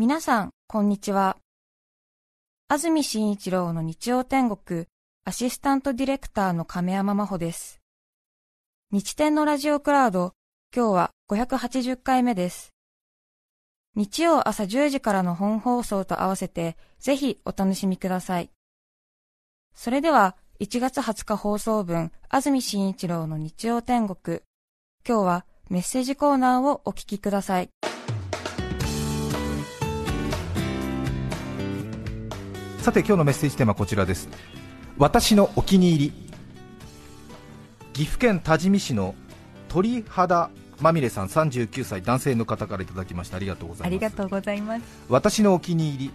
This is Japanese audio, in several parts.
皆さん、こんにちは。安住紳一郎の日曜天国アシスタントディレクターの亀山真帆です。日天のラジオクラウド、今日は580回目です。日曜朝10時からの本放送と合わせて、ぜひお楽しみください。それでは、1月20日放送分、安住紳一郎の日曜天国。今日はメッセージコーナーをお聞きください。さて今日のメッセージテーマはこちらです。私のお気に入り。岐阜県多治見市の鳥肌まみれさん39歳。男性の方からいただきました。ありがとうございます。ありがとうございます。私のお気に入り。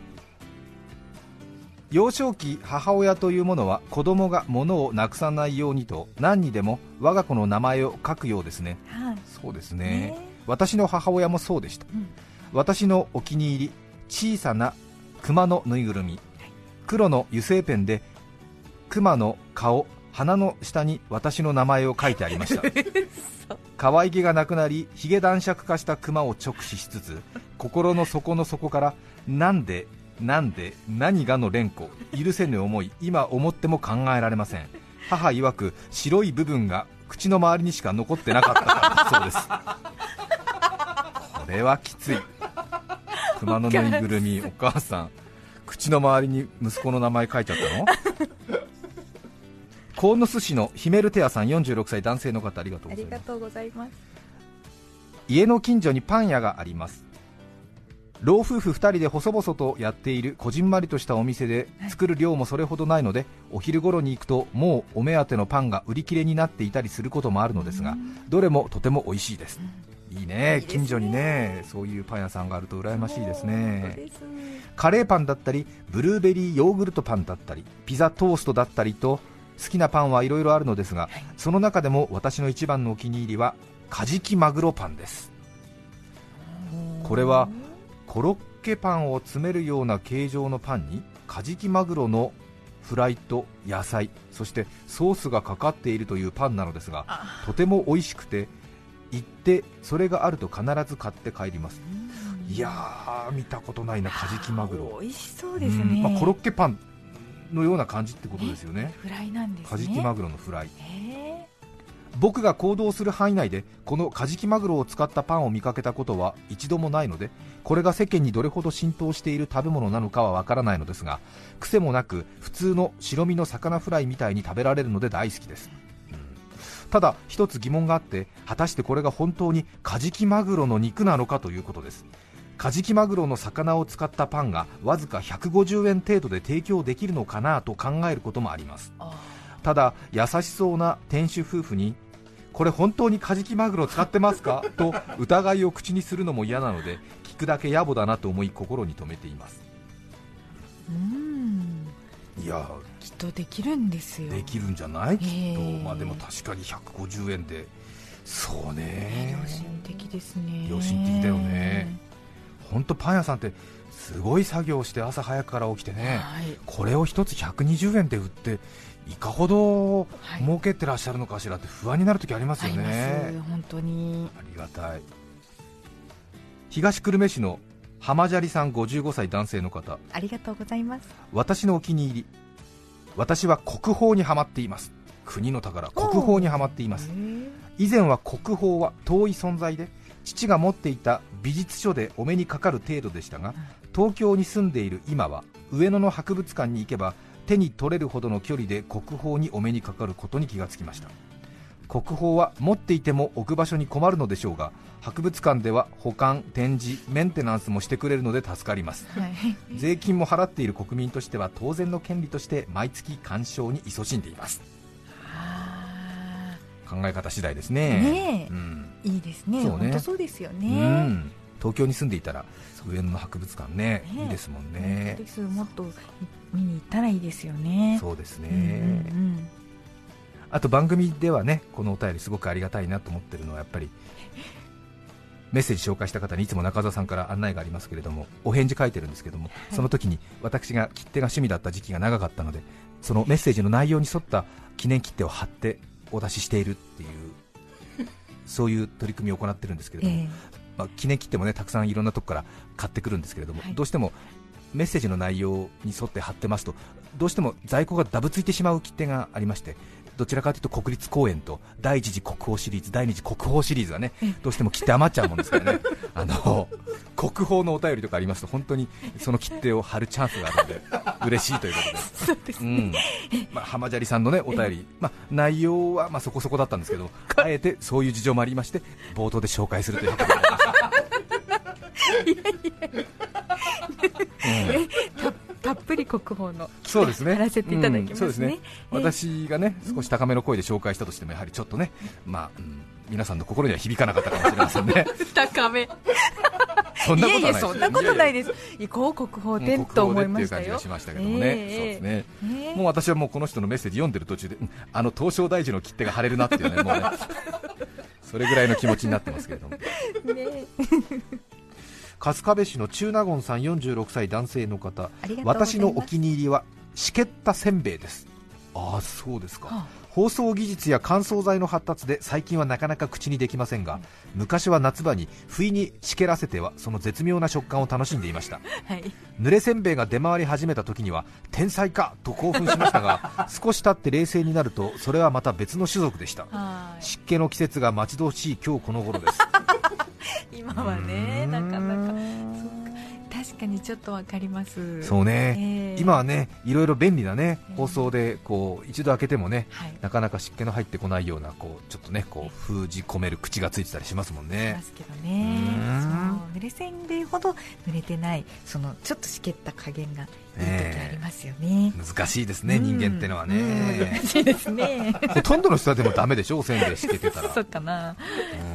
幼少期母親というものは子供が物をなくさないようにと何にでも我が子の名前を書くようですね、はい、そうですね、私の母親もそうでした、うん、私のお気に入り。小さな熊のぬいぐるみ黒の油性ペンで熊の顔鼻の下に私の名前を書いてありました。可愛げがなくなりヒゲ男爵化した熊を直視しつつ心の底の底からなんでなんで何がの連呼許せぬ思い今思っても考えられません。母曰く白い部分が口の周りにしか残ってなかったそうです。これはきつい。熊のぬいぐるみお母さん口の周りに息子の名前書いちゃったの？鴻巣市のヒメルテアさん46歳男性の方ありがとうございます。家の近所にパン屋があります。老夫婦2人で細々とやっているこじんまりとしたお店で作る量もそれほどないので、お昼頃に行くともうお目当てのパンが売り切れになっていたりすることもあるのですがどれもとても美味しいです、いいね近所にねそういうパン屋さんがあると羨ましいですね。カレーパンだったりブルーベリーヨーグルトパンだったりピザトーストだったりと好きなパンはいろいろあるのですが、その中でも私の一番のお気に入りはカジキマグロパンです。これはコロッケパンを詰めるような形状のパンにカジキマグロのフライと野菜そしてソースがかかっているというパンなのですがとても美味しくて行ってそれがあると必ず買って帰ります。いやー見たことないなカジキマグロ。美味しそうですね、まあ、コロッケパンのような感じってことですよね。フライなんです、ね、カジキマグロのフライ。僕が行動する範囲内でこのカジキマグロを使ったパンを見かけたことは一度もないのでこれが世間にどれほど浸透している食べ物なのかはわからないのですが癖もなく普通の白身の魚フライみたいに食べられるので大好きですただ一つ疑問があって果たしてこれが本当にカジキマグロの肉なのかということです。カジキマグロの魚を使ったパンがわずか150円程度で提供できるのかなと考えることもあります。ただ優しそうな店主夫婦にこれ本当にカジキマグロ使ってますか？と疑いを口にするのも嫌なので聞くだけ野暮だなと思い心に留めていますうんいやきっとできるんですよ。できるんじゃない？きっと、まあでも確かに150円で。そうね。良心的ですね。良心的だよね。本当パン屋さんってすごい作業して朝早くから起きてね、はい、これを1つ120円で売っていかほど儲けてらっしゃるのかしらって不安になるときありますよね、本当に。ありがたい。東久留米市の浜砂利さん55歳男性の方。ありがとうございます。私のお気に入り。私は国宝にはまっています。国の宝国宝にはまっています。以前は国宝は遠い存在で父が持っていた美術書でお目にかかる程度でしたが東京に住んでいる今は上野の博物館に行けば手に取れるほどの距離で国宝にお目にかかることに気がつきました。国宝は持っていても置く場所に困るのでしょうが博物館では保管展示メンテナンスもしてくれるので助かります、はい、税金も払っている国民としては当然の権利として毎月鑑賞に勤しんでいます。考え方次第ですね。ね、うん、いいですね。本そうですよね、うん、東京に住んでいたら上野の博物館ね、ね、いいですもんね。もっと見に行ったらいいですよね。そうですね、うんうんうん。あと番組ではねこのお便りすごくありがたいなと思ってるのはやっぱりメッセージ紹介した方にいつも中澤さんから案内がありますけれどもお返事書いてるんですけども、その時に私が切手が趣味だった時期が長かったのでそのメッセージの内容に沿った記念切手を貼ってお出ししているっていうそういう取り組みを行ってるんですけれども、えー、まあ、記念切手もねたくさんいろんなとこから買ってくるんですけれども、はい、どうしてもメッセージの内容に沿って貼ってますとどうしても在庫がダブついてしまう切手がありましてどちらかというと国立公園と第一次国宝シリーズ、第二次国宝シリーズがねどうしても切手余っちゃうもんですからね、あの国宝のお便りとかありますと本当にその切手を貼るチャンスがあるので嬉しいということで、そううん。まあ、浜砂利さんのねお便り、まあ、内容はまあそこそこだったんですけど、あえてそういう事情もありまして冒頭で紹介するということになりました。いや。いやたたっぷり国宝のそうですね。やらせていただきますね。うん、そうですね、えー、私がね少し高めの声で紹介したとしてもやはりちょっとねまあ、うん、皆さんの心には響かなかったかもしれませんね。高め。そんなことないそんなことないです。行こう国宝展と思いましたよ、いう感じがしましたけどもね、えー、そうですね、えー、もう私はもうこの人のメッセージ読んでる途中で、あの東証大臣の切手が貼れるなっていうねもうね。それぐらいの気持ちになってますけれども。ね春日部市の中納言さん46歳男性の方。私のお気に入りはしけったせんべいです。ああそうですか、はあ、包装技術や乾燥剤の発達で最近はなかなか口にできませんが、うん、昔は夏場に不意にしけらせてはその絶妙な食感を楽しんでいました、はい、濡れせんべいが出回り始めた時には天才かと興奮しましたが 少し経って冷静になるとそれはまた別の種族でした。湿気の季節が待ち遠しい今日この頃です今はねなかなか確かにちょっとわかりますそうね、えー、今はねいろいろ便利なね、放送でこう一度開けてもね、はい、なかなか湿気の入ってこないようなこうちょっとねこう封じ込める口がついてたりしますもんね。ますけどね。そう濡れせんべいほど濡れてないそのちょっとしけった加減がいい時ありますよね。難しいですね、人間ってのはね。難しいですね。ほとんどの人はでもダメでしょおせんべいしけてたら。そうかな。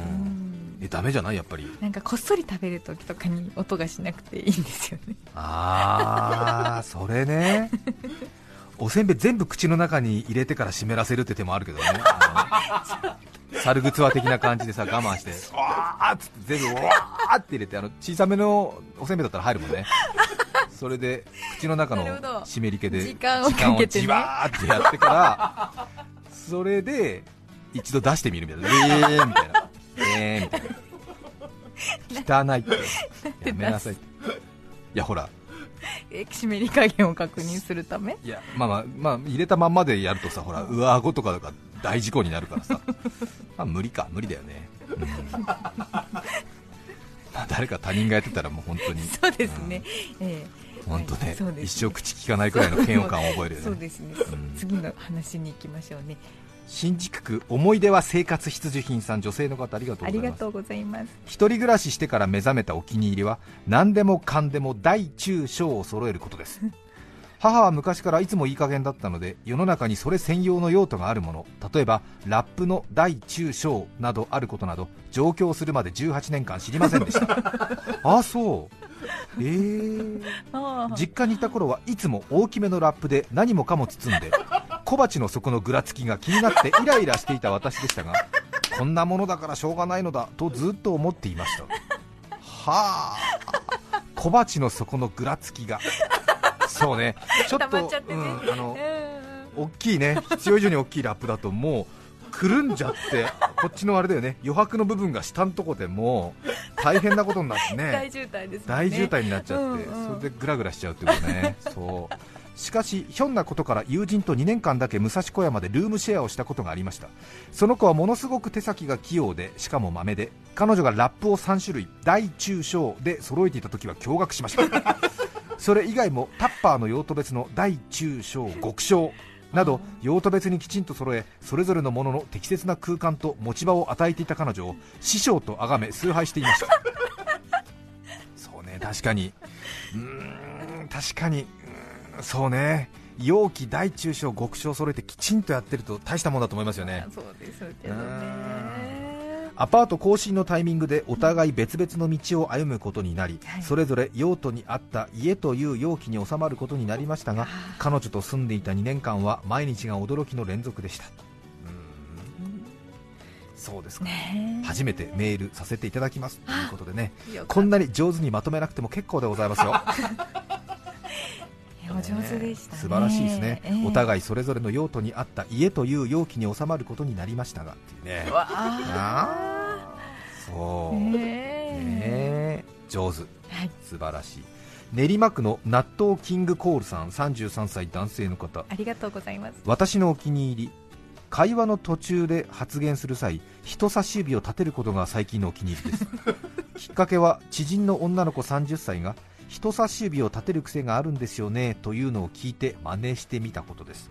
うんえダメじゃない？やっぱり。なんかこっそり食べる時とかに音がしなくていいんですよね。ああそれね。おせんべい全部口の中に入れてから湿らせるって手もあるけどね。猿ぐつわ的な感じでさ我慢してわーっつって全部わーって入れてあの小さめのおせんべいだったら入るもんね。それで口の中の湿り気で時間をじわーってやってからそれで一度出してみるみたいな。えーみたいなえーみたいな。汚いって。やめなさいって。いやほら。え湿り加減を確認するため？いやまあまあ、まあ、入れたまんまでやるとさほら上顎とかが大事故になるからさ。まあ無理か。無理だよね、うん。まあ、誰か他人がやってたらもう本当に。そうですね、うん、ええ。本当ね、ね、一生口聞かないくらいの嫌悪感を覚えるよね。そうですね、うん、次の話に行きましょうね新宿区思い出は生活必需品さん女性の方ありがとうございます。一人暮らししてから目覚めたお気に入りは何でもかんでも大中小を揃えることです。母は昔からいつもいい加減だったので世の中にそれ専用の用途があるもの。例えばラップの大中小などあることなど上京するまで18年間知りませんでした。あそう。えー、実家にいた頃はいつも大きめのラップで何もかも包んで小鉢の底のぐらつきが気になってイライラしていた私でしたが こんなものだからしょうがないのだとずっと思っていました。はあ。小鉢の底のぐらつきが。そうね。ちょっと、ね、うん、あの大きいね。必要以上に大きいラップだともうくるんじゃってこっちのあれだよね。余白の部分が下のとこでも大変なことになってね。大渋滞です、ね、大渋滞になっちゃって、うんうん、それでグラグラしちゃうってことね。そうしかしひょんなことから友人と2年間だけ武蔵小山でルームシェアをしたことがありました。その子はものすごく手先が器用でしかもまめで彼女がラップを3種類大中小で揃えていた時は驚愕しました。それ以外もタッパーの用途別の大中小極小など用途別にきちんと揃えそれぞれのものの適切な空間と持ち場を与えていた彼女を師匠と崇め崇拝していました。そうね確かに。うーん確かにそうね。容器大中小極小揃えてきちんとやってると大したもんだと思いますよね。そうですけどね。アパート更新のタイミングでお互い別々の道を歩むことになり、はい、それぞれ用途に合った家という容器に収まることになりましたが彼女と住んでいた2年間は毎日が驚きの連続でした。そうですか、初めてメールさせていただきます。ということでね。こんなに上手にまとめなくても結構でございますよ お上手でした、ね、素晴らしいですね、えー、お互いそれぞれの用途に合った家という容器に収まることになりましたがっていうね。わあそう、え。ね上手、はい、素晴らしい。練馬区の納豆キングコールさん33歳男性の方。ありがとうございます。私のお気に入り会話の途中で発言する際人差し指を立てることが最近のお気に入りです。きっかけは知人の女の子30歳が人差し指を立てる癖があるんですよねというのを聞いて真似してみたことです、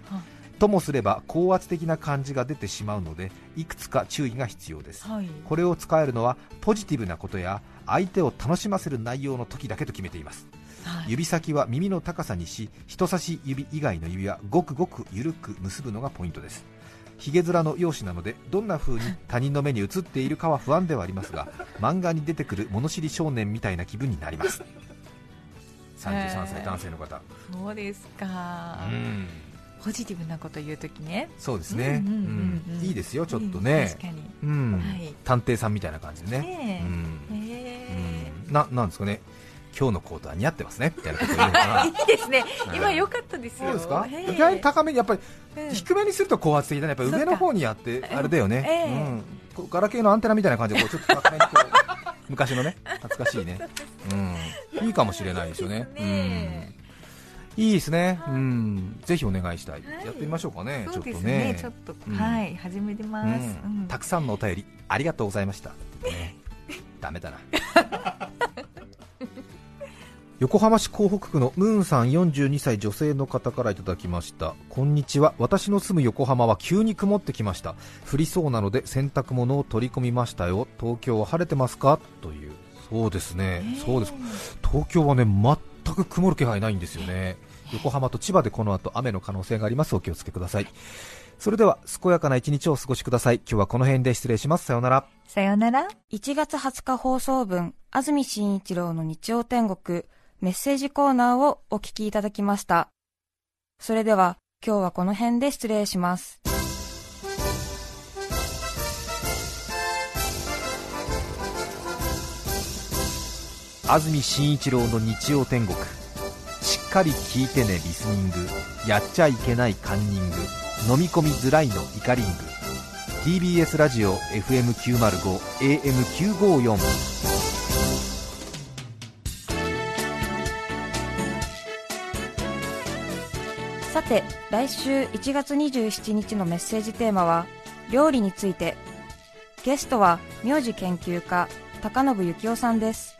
ともすれば高圧的な感じが出てしまうのでいくつか注意が必要です、はい、これを使えるのはポジティブなことや相手を楽しませる内容の時だけと決めています、はい、指先は耳の高さにし人差し指以外の指はごくごく緩く結ぶのがポイントです。ヒゲ面の容姿なのでどんな風に 他人の目に映っているかは不安ではありますが漫画に出てくる物知り少年みたいな気分になります33歳男性の方。そうですか、うん。ポジティブなこと言うときね。そうですね、いいですよちょっとね、確かに、うん。はい、探偵さんみたいな感じでね、うん、ななんですかね。今日のコートは似合ってますね。みたいなこと言うのかな。いいですね、今良かったですよ。そうですか？意外に高めにやっぱり低めにすると高圧的だね。やっぱ上の方にやってあれだよね、うん、ガラケーのアンテナみたいな感じでこうちょっと高めにこう 昔のね懐かしいね、うん、いいかもしれないですよね、うん。いいですね、うん、ぜひお願いしたい、はい、やってみましょうかね、ちょっとね、ちょっと、うん、はい、始めてます、うん、たくさんのお便りありがとうございました、ね、ダメだな。横浜市港北区のムーンさん42歳女性の方からいただきました。こんにちは。私の住む横浜は急に曇ってきました。降りそうなので洗濯物を取り込みましたよ。東京は晴れてますか？というそうですね、そうです。東京はね全く曇る気配ないんですよね。横浜と千葉でこの後雨の可能性があります。お気をつけください。それでは健やかな一日をお過ごしください。今日はこの辺で失礼します。さようなら。さようなら。1月20日放送分安住紳一郎の日曜天国メッセージコーナーをお聞きいただきました。それでは今日はこの辺で失礼します安住紳一郎の日曜天国。しっかり聞いてねリスニング。やっちゃいけないカンニング。飲み込みづらいのイカリング。TBS ラジオ FM905 AM954 さて来週1月27日のメッセージテーマは料理について。ゲストは名字研究家高信幸雄さんです。